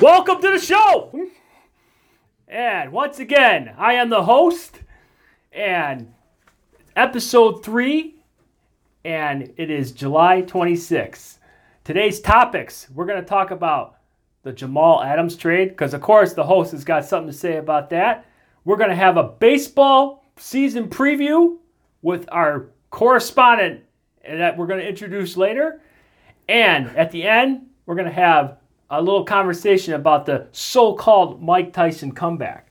Welcome to the show! And once again, I am the host, and episode three, and it is July 26th. Today's topics we're going to talk about the Jamal Adams trade, because of course the host has got something to say about that. We're going to have a baseball season preview with our correspondent that we're going to introduce later. And at the end, we're going to have a little conversation about the so called Mike Tyson comeback.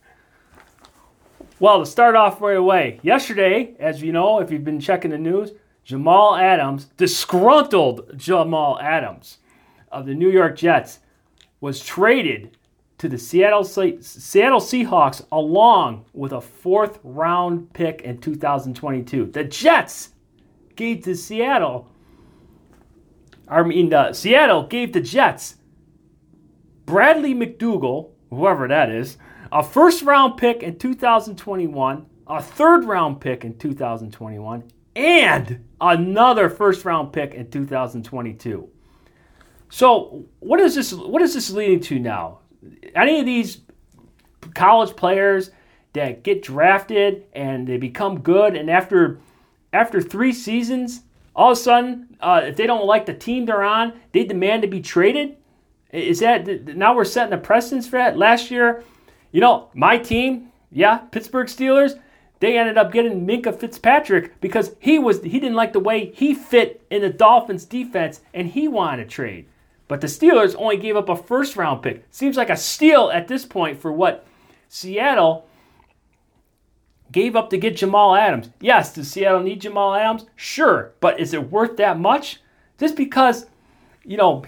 Well, to start off right away, yesterday, as you know, if you've been checking the news, Jamal Adams, disgruntled Jamal Adams of the New York Jets, was traded to the Seattle, Seattle Seahawks along with a fourth round pick in 2022. The Jets gave to Seattle, I mean, uh, Seattle gave the Jets Bradley McDougald, whoever that is, a first round pick in 2021, a third round pick in 2021, and another first round pick in 2022. So, what is this what is this leading to now? Any of these college players that get drafted and they become good and after after 3 seasons, all of a sudden, uh, if they don't like the team they're on, they demand to be traded? Is that now we're setting a precedence for that? Last year, you know, my team, yeah, Pittsburgh Steelers, they ended up getting Minkah Fitzpatrick because he was he didn't like the way he fit in the Dolphins defense and he wanted to trade. But the Steelers only gave up a first round pick. Seems like a steal at this point for what Seattle gave up to get Jamal Adams. Yes, does Seattle need Jamal Adams? Sure, but is it worth that much? Just because you know,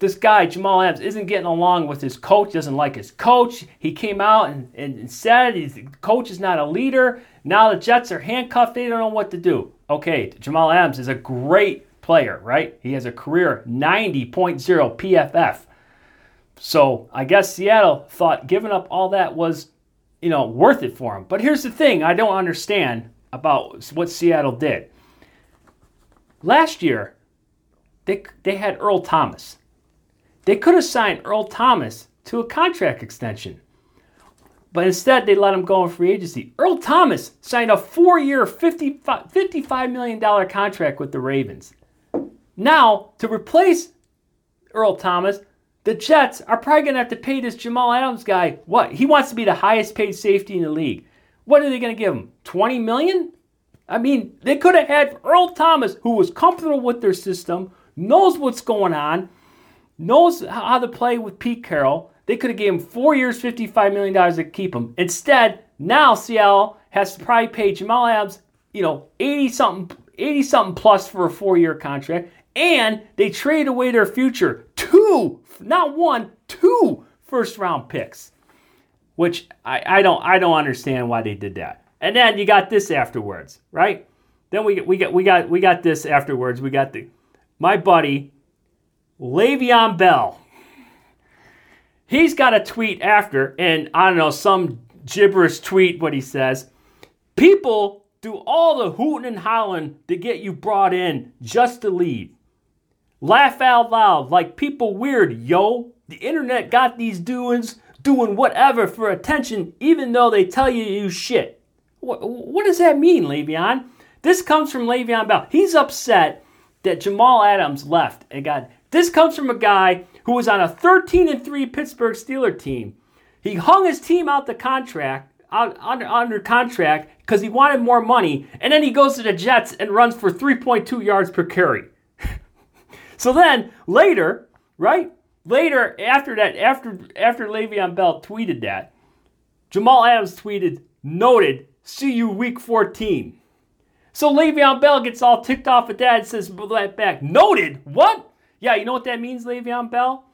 this guy, Jamal Adams, isn't getting along with his coach, doesn't like his coach. He came out and, and said the coach is not a leader. Now the Jets are handcuffed. They don't know what to do. Okay, Jamal Adams is a great player, right? He has a career 90.0 PFF. So I guess Seattle thought giving up all that was, you know, worth it for him. But here's the thing I don't understand about what Seattle did. Last year, they, they had Earl Thomas. They could have signed Earl Thomas to a contract extension. But instead, they let him go in free agency. Earl Thomas signed a four year, $55 million contract with the Ravens. Now, to replace Earl Thomas, the Jets are probably going to have to pay this Jamal Adams guy what? He wants to be the highest paid safety in the league. What are they going to give him? 20 million? I mean, they could have had Earl Thomas, who was comfortable with their system, knows what's going on, knows how to play with Pete Carroll. They could have gave him four years, $55 million to keep him. Instead, now Seattle has to probably pay Jamal Adams, you know, 80 something, 80 something plus for a four year contract. And they trade away their future. Two, not one, two first round picks. Which I, I don't I don't understand why they did that. And then you got this afterwards, right? Then we we got we got we got this afterwards. We got the my buddy, Le'Veon Bell. He's got a tweet after, and I don't know, some gibberish tweet, what he says. People do all the hooting and hollering to get you brought in just to leave. Laugh out loud like people weird, yo. The internet got these doings doing whatever for attention, even though they tell you you shit. What, what does that mean, Le'Veon? This comes from Le'Veon Bell. He's upset that Jamal Adams left. And got this comes from a guy who was on a 13 and 3 Pittsburgh Steeler team. He hung his team out the contract out, under, under contract because he wanted more money, and then he goes to the Jets and runs for 3.2 yards per carry. so then later, right? Later, after that, after after Le'Veon Bell tweeted that, Jamal Adams tweeted, noted, see you week 14. So Le'Veon Bell gets all ticked off at that and says back, noted. What? Yeah, you know what that means, Le'Veon Bell?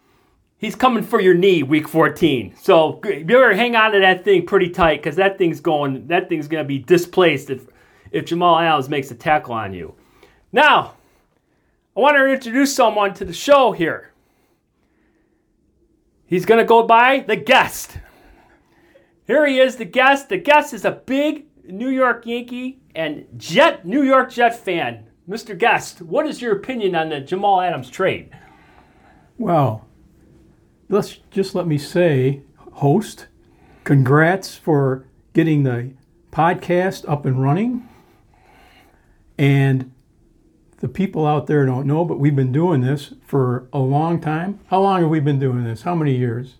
He's coming for your knee week 14. So you better hang on to that thing pretty tight because that thing's going, that thing's gonna be displaced if if Jamal Adams makes a tackle on you. Now, I want to introduce someone to the show here. He's gonna go by the guest. Here he is, the guest. The guest is a big New York Yankee and Jet New York Jet fan. Mr. Guest, what is your opinion on the Jamal Adams trade? Well, let's just let me say, host, congrats for getting the podcast up and running. And the people out there don't know, but we've been doing this for a long time. How long have we been doing this? How many years?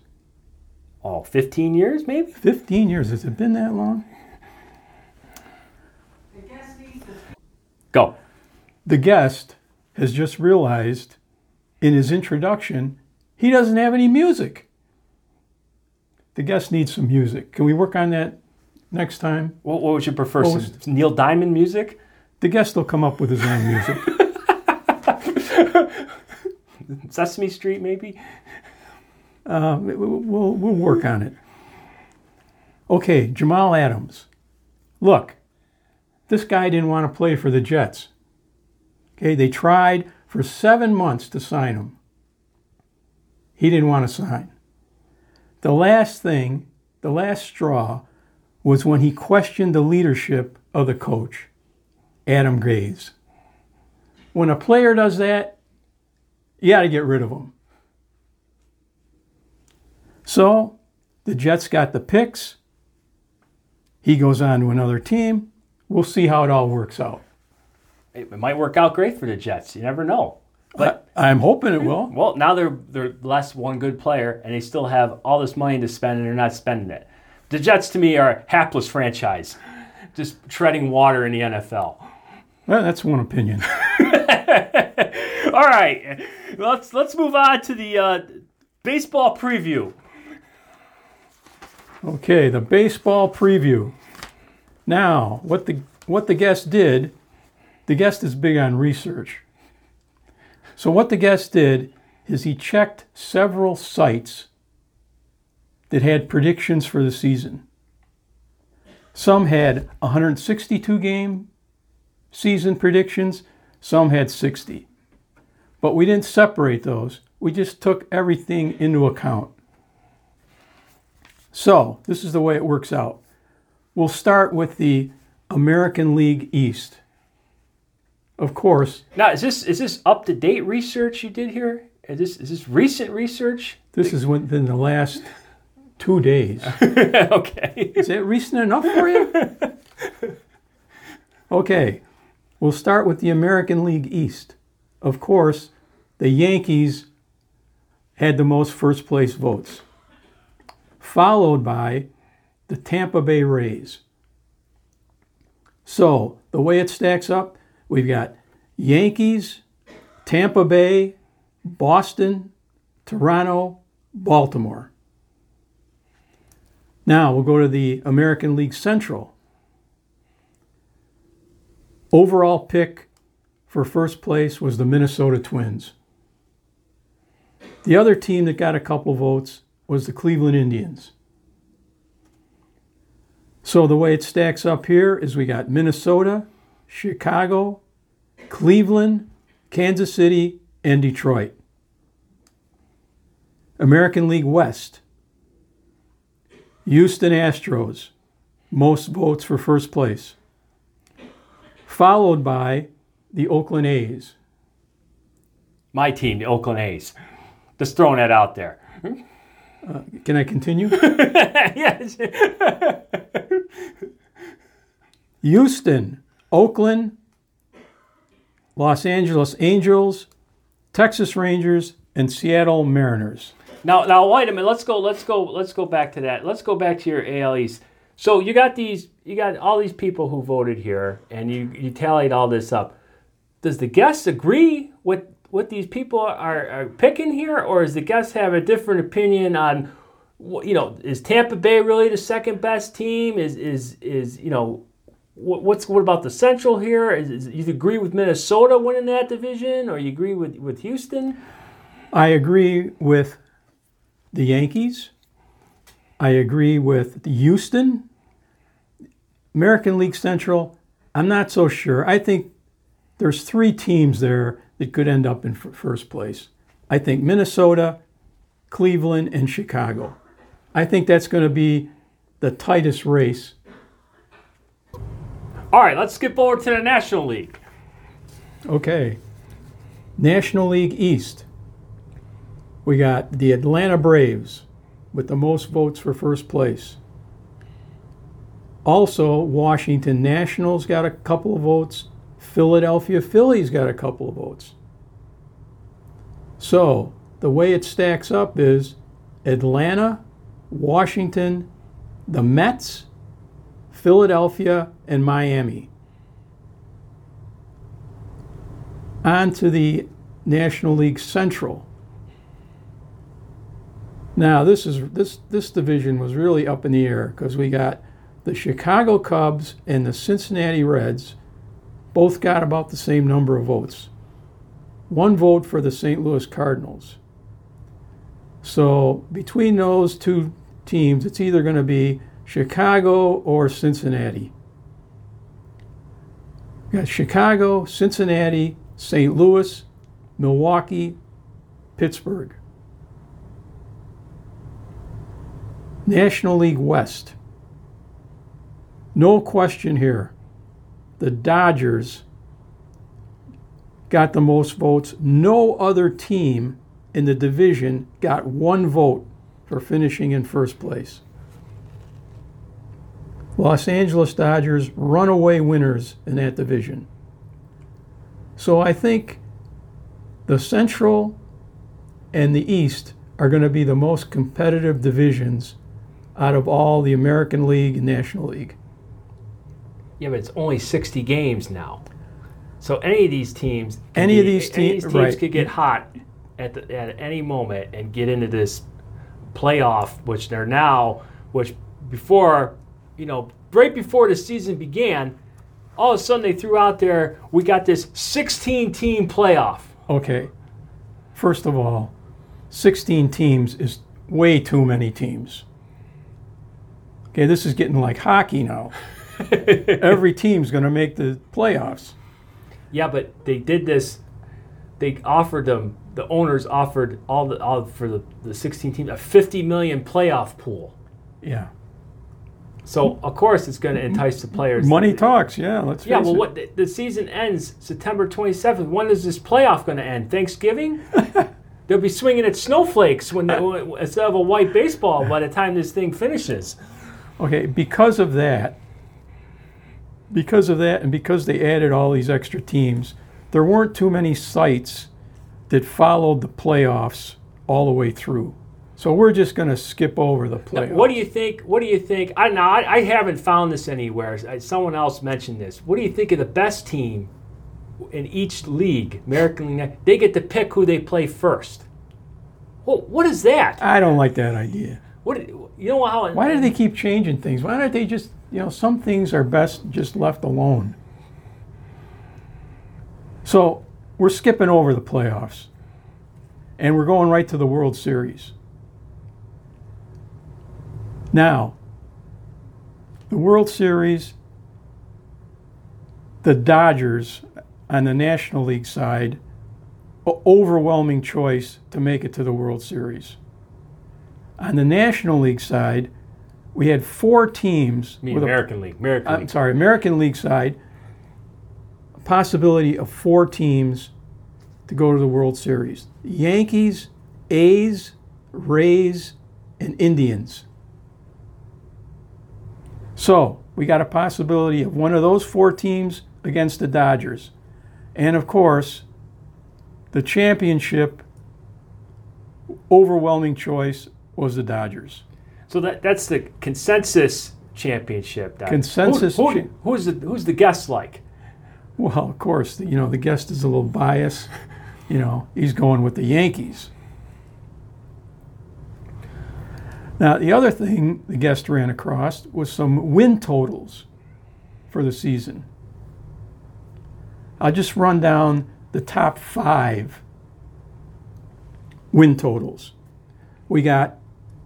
Oh, 15 years maybe? 15 years. Has it been that long? Go. The guest has just realized in his introduction he doesn't have any music. The guest needs some music. Can we work on that next time? What, what would you prefer? Some was- Neil Diamond music? The guest will come up with his own music. Sesame Street maybe? Uh, we'll, we'll work on it. Okay, Jamal Adams. Look, this guy didn't want to play for the Jets. Okay, they tried for seven months to sign him. He didn't want to sign. The last thing, the last straw, was when he questioned the leadership of the coach, Adam Gase. When a player does that, you got to get rid of him. So the Jets got the picks. He goes on to another team. We'll see how it all works out. It might work out great for the Jets. You never know. But I, am hoping it will. well, now they're they're less one good player, and they still have all this money to spend, and they're not spending it. The Jets, to me, are a hapless franchise, just treading water in the NFL. Well, that's one opinion. All right, let's let's move on to the uh, baseball preview. Okay, the baseball preview. Now, what the what the guest did, the guest is big on research. So what the guest did is he checked several sites that had predictions for the season. Some had 162 game season predictions, some had 60. But we didn't separate those. We just took everything into account. So, this is the way it works out. We'll start with the American League East. Of course, Now, is this is this up to date research you did here? Is this is this recent research? this is within the last two days. okay. Is that recent enough for you? Okay, we'll start with the American League East. Of course, the Yankees had the most first place votes, followed by the Tampa Bay Rays. So, the way it stacks up, we've got Yankees, Tampa Bay, Boston, Toronto, Baltimore. Now we'll go to the American League Central. Overall pick for first place was the Minnesota Twins. The other team that got a couple votes was the Cleveland Indians. So the way it stacks up here is we got Minnesota, Chicago, Cleveland, Kansas City, and Detroit. American League West. Houston Astros, most votes for first place. Followed by the Oakland A's. My team, the Oakland A's. Just throwing that out there. Uh, can I continue? yes. Houston, Oakland, Los Angeles Angels, Texas Rangers, and Seattle Mariners. Now, now, wait a minute. Let's go. Let's go. Let's go back to that. Let's go back to your AL East. So you got these. You got all these people who voted here, and you you tallied all this up. Does the guests agree with what these people are, are picking here, or does the guest have a different opinion on? You know, is Tampa Bay really the second best team? Is is is you know, what, what's what about the Central here? Is, is you agree with Minnesota winning that division, or you agree with with Houston? I agree with the Yankees. I agree with Houston. American League Central, I'm not so sure. I think there's three teams there that could end up in f- first place. I think Minnesota, Cleveland, and Chicago. I think that's going to be the tightest race. All right, let's skip over to the National League. Okay. National League East. we got the Atlanta Braves with the most votes for first place. Also, Washington Nationals got a couple of votes. Philadelphia Phillies got a couple of votes. So, the way it stacks up is Atlanta, Washington, the Mets, Philadelphia, and Miami. On to the National League Central. Now, this is this this division was really up in the air because we got the Chicago Cubs and the Cincinnati Reds both got about the same number of votes. One vote for the St. Louis Cardinals. So between those two teams, it's either going to be Chicago or Cincinnati. Got Chicago, Cincinnati, St. Louis, Milwaukee, Pittsburgh. National League West. No question here. The Dodgers got the most votes. No other team in the division got one vote for finishing in first place. Los Angeles Dodgers runaway winners in that division. So I think the Central and the East are going to be the most competitive divisions out of all the American League and National League. Yeah, but it's only 60 games now. So any of these teams, Any of be- these any te- of these teams right. could get hot at the, at any moment and get into this playoff, which they're now, which before, you know, right before the season began, all of a sudden they threw out there, we got this 16 team playoff. Okay. First of all, 16 teams is way too many teams. Okay, this is getting like hockey now. Every team's going to make the playoffs. Yeah, but they did this. They offered them. The owners offered all the all for the, the 16 teams a 50 million playoff pool. Yeah. So of course it's going to entice the players. Money talks, yeah, let's Yeah, well, it. what the, the season ends September 27th. When is this playoff going to end? Thanksgiving? They'll be swinging at snowflakes when they, instead of a white baseball by the time this thing finishes. Okay, because of that, because of that, and because they added all these extra teams, there weren't too many sites that followed the playoffs all the way through. So we're just going to skip over the playoffs. What do you think? What do you think? I now I, I haven't found this anywhere. Someone else mentioned this. What do you think of the best team in each league, American League? They get to pick who they play first. Well, what is that? I don't like that idea. What you know how? Why do they keep changing things? Why don't they just, you know, some things are best just left alone. So we're skipping over the playoffs and we're going right to the World Series. Now, the World Series, the Dodgers on the National League side, overwhelming choice to make it to the World Series. On the National League side, we had four teams. I mean, with a- American League. American I'm League. sorry, American League side, a possibility of four teams to go to the World Series Yankees, A's, Rays, and Indians. So we got a possibility of one of those four teams against the Dodgers. And of course, the championship overwhelming choice was the Dodgers. So that that's the consensus championship. Doc. Consensus Who, who- who's the who's the guest like? Well, of course, the, you know, the guest is a little biased. You know, he's going with the Yankees. Now, the other thing the guest ran across was some win totals for the season. I'll just run down the top five win totals. We got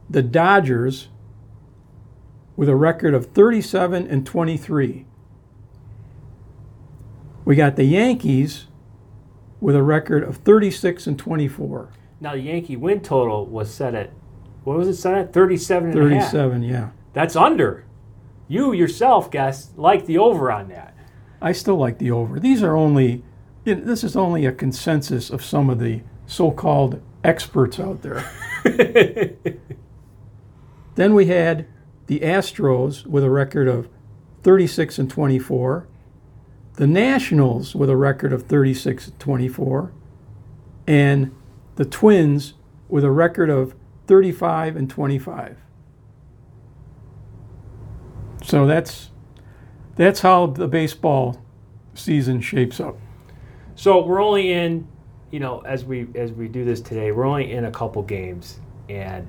the Dodgers with a record of 37 and 23. We got the Yankees with a record of 36 and 24. Now the Yankee win total was set at what was it set at? 37 and a half. 37, yeah. That's under. You yourself, guest, like the over on that. I still like the over. These are only, you know, this is only a consensus of some of the so called experts out there. then we had the Astros with a record of 36 and 24, the Nationals with a record of 36 and 24, and the Twins with a record of 35 and 25. So that's that's how the baseball season shapes up. So we're only in, you know, as we as we do this today, we're only in a couple games, and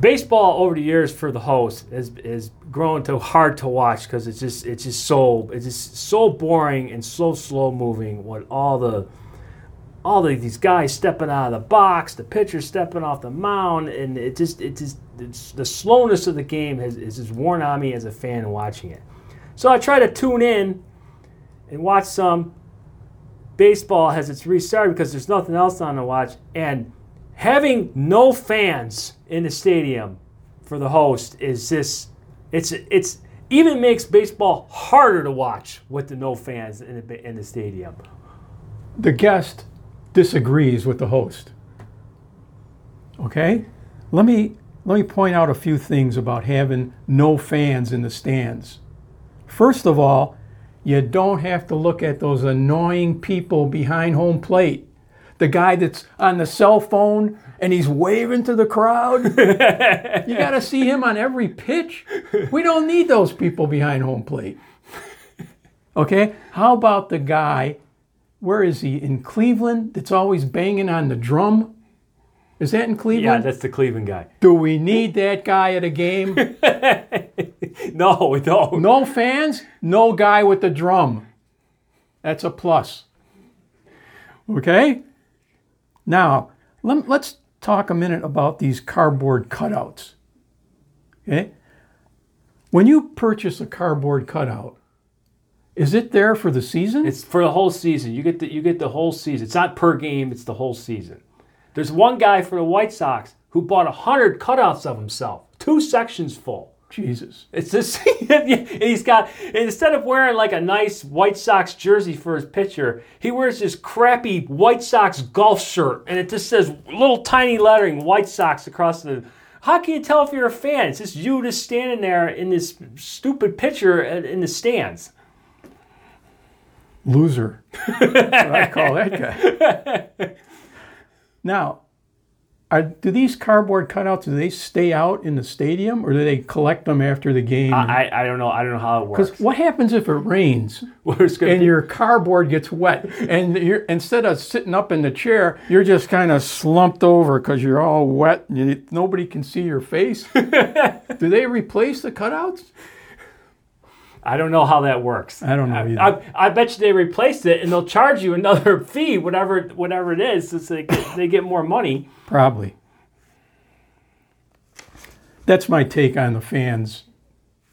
baseball over the years for the host has is grown to hard to watch because it's just it's just so it's just so boring and so slow moving. What all the all the, these guys stepping out of the box, the pitcher stepping off the mound, and it just it just the slowness of the game has is just worn on me as a fan watching it. So I try to tune in and watch some baseball as it's restarted because there's nothing else on to watch. And having no fans in the stadium for the host is just it's it's even makes baseball harder to watch with the no fans in the, in the stadium. The guest disagrees with the host. Okay? Let me let me point out a few things about having no fans in the stands. First of all, you don't have to look at those annoying people behind home plate. The guy that's on the cell phone and he's waving to the crowd. you got to see him on every pitch. We don't need those people behind home plate. Okay? How about the guy, where is he? In Cleveland, that's always banging on the drum? Is that in Cleveland? Yeah, that's the Cleveland guy. Do we need that guy at a game? No, we don't. No fans, no guy with the drum. That's a plus. Okay? Now, lem- let's talk a minute about these cardboard cutouts. Okay? When you purchase a cardboard cutout, is it there for the season? It's for the whole season. You get the you get the whole season. It's not per game. It's the whole season. There's one guy for the White Sox who bought a hundred cutouts of himself, two sections full. Jesus. It's just he's got instead of wearing like a nice White Sox jersey for his pitcher, he wears this crappy White Sox golf shirt, and it just says little tiny lettering White Sox across the. How can you tell if you're a fan? It's just you just standing there in this stupid picture in the stands. Loser. That's what I call that guy. Now, are, do these cardboard cutouts, do they stay out in the stadium or do they collect them after the game? I, I don't know. I don't know how it works. Because what happens if it rains and be- your cardboard gets wet and you're instead of sitting up in the chair, you're just kind of slumped over because you're all wet and you, nobody can see your face? do they replace the cutouts? I don't know how that works. I don't know I, either. I, I bet you they replaced it and they'll charge you another fee, whatever whatever it is, so they get, they get more money. Probably. That's my take on the fans.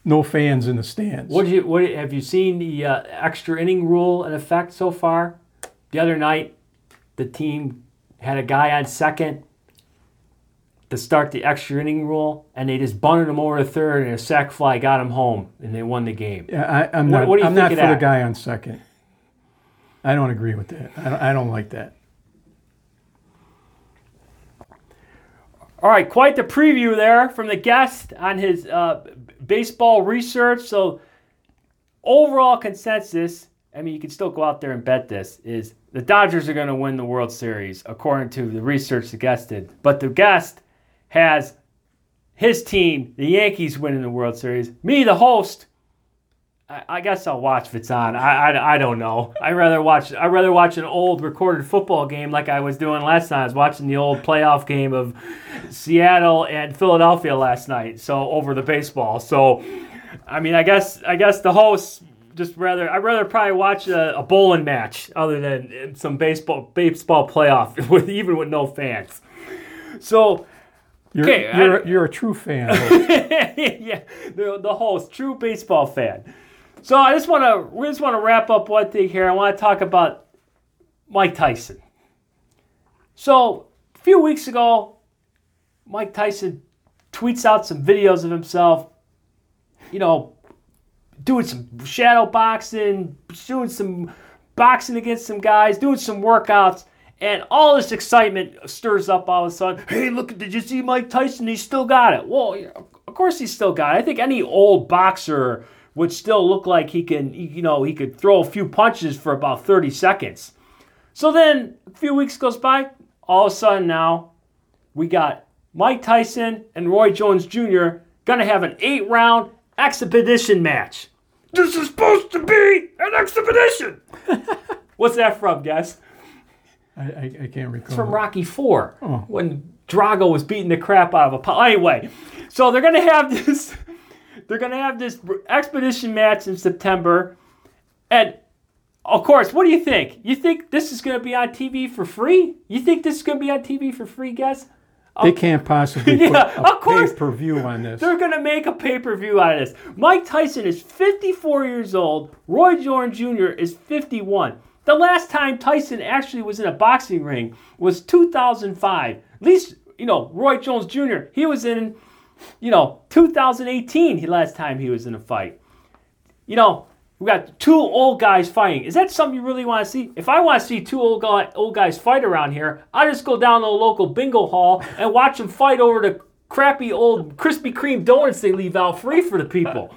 No fans in the stands. What do you what have you seen the uh, extra inning rule in effect so far? The other night, the team had a guy on second to start the extra inning rule, and they just bunted him over to third, and a sac fly got him home, and they won the game. Yeah, I, I'm What- not. what do you I'm think not for the guy on second. I don't agree with that. I don't, I don't like that. All right, quite the preview there from the guest on his uh, baseball research. So, overall consensus, I mean, you can still go out there and bet this, is the Dodgers are going to win the World Series, according to the research the guest did. But the guest has his team, the Yankees, winning the World Series. Me, the host, I, I guess I'll watch if it's on. I, I, I don't know. I rather watch. I rather watch an old recorded football game like I was doing last time. I was watching the old playoff game of Seattle and Philadelphia last night. So over the baseball. So, I mean, I guess I guess the host just rather I'd rather probably watch a, a bowling match other than some baseball baseball playoff with even with no fans. So. You're, Okay, you're, you're a true fan. yeah, the, the host, true baseball fan. So I just want to we just want to wrap up one thing here. I want to talk about Mike Tyson. So a few weeks ago, Mike Tyson tweets out some videos of himself, you know, doing some shadow boxing, doing some boxing against some guys, doing some workouts, And all this excitement stirs up all of a sudden. Hey, look, did you see Mike Tyson? He still got it. Well, of course he still got it. I think any old boxer would still look like he can, you know, he could throw a few punches for about 30 seconds. So then a few weeks goes by, all of a sudden now we got Mike Tyson and Roy Jones Jr. gonna have an eight round expedition match. This is supposed to be an expedition. What's that from, guys? I, I, I can't recall. It's from Rocky Four oh. when Drago was beating the crap out of Apollo. Anyway, so they're gonna have this. They're gonna have this expedition match in September, and of course, what do you think? You think this is gonna be on TV for free? You think this is gonna be on TV for free, guys? They can't possibly put Yeah, a of course. pay-per-view on this. They're going to make a pay per view out of this. Mike Tyson is 54 years old. Roy Jones Jr. is 51. The last time Tyson actually was in a boxing ring was 2005. At least, you know, Roy Jones Jr., he was in, you know, 2018, the last time he was in a fight. You know, we got two old guys fighting. Is that something you really want to see? If I want to see two old, guy, old guys fight around here, I just go down to the local bingo hall and watch them fight over the crappy old Krispy Kreme donuts they leave out free for the people.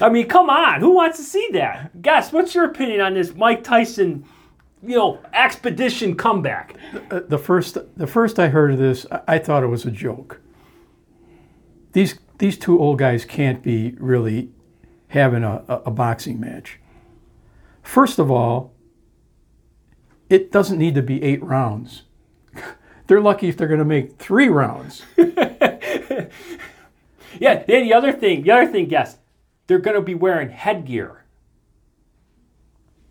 I mean, come on. Who wants to see that? Guess, what's your opinion on this Mike Tyson, you know, expedition comeback? Uh, the first the first I heard of this, I, thought it was a joke. These these two old guys can't be really having a, a, a boxing match. First of all, it doesn't need to be eight rounds. They're lucky if they're going to make three rounds. Yeah, then the other thing, the other thing, guess, they're going to be wearing headgear.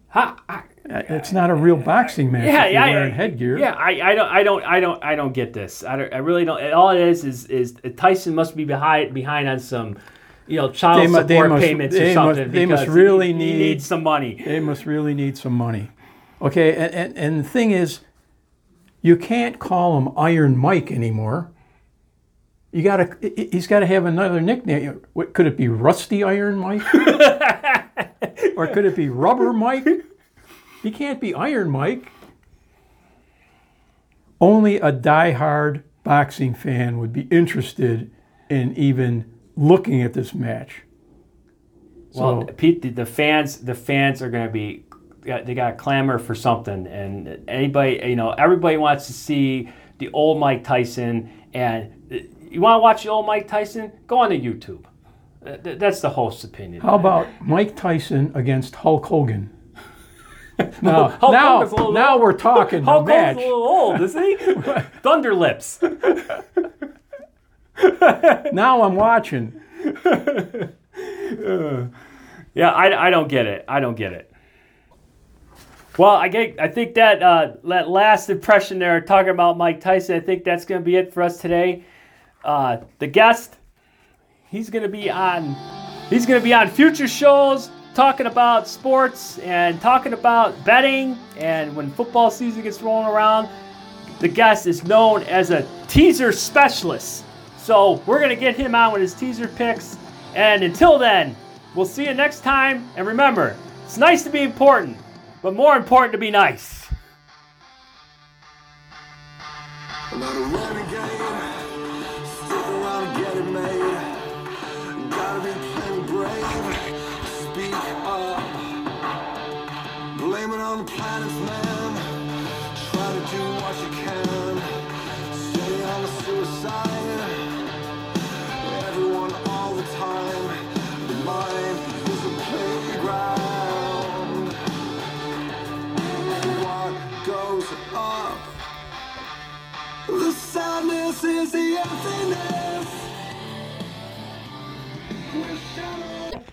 Huh? I- Uh, It's not a real boxing match yeah, if you're yeah, wearing I- headgear. Yeah, I, I don't, I don't, I don't, I don't get this. I, don't, I really don't. All it is is is Tyson must be behind behind on some, you know, child They support they must- payments or they must- something. they must really he, need- he needs some money. They must really need some money. Okay, and, and, and the thing is, you can't call him Iron Mike anymore. You gotta, he's got to have another nickname. What could it be? Rusty Iron Mike, or could it be Rubber Mike? He can't be Iron Mike. Only a die-hard boxing fan would be interested in even looking at this match. Well, So- Pete, the, the fans, the fans are going to be, they got to clamor for something, and anybody, you know, everybody wants to see the old Mike Tyson, and you want to watch the old Mike Tyson? Go on to YouTube. That's the host's opinion. How about Mike Tyson against Hulk Hogan? Now, Hulk now, Hogan's a little now we're talking Hulk Hogan's a little old, isn't he? Thunderlips. Now I'm watching. Yeah, I, I don't get it. I don't get it. Well, I get. I think that uh, that last impression there, talking about Mike Tyson, I think that's going to be it for us today. Uh, the guest, he's to be on. He's to be on future shows, talking about sports and talking about betting. And when football season gets rolling around, the guest is known as a teaser specialist. So we're to get him on with his teaser picks. And until then, we'll see you next time. And remember, it's nice to be important, but more important to be nice.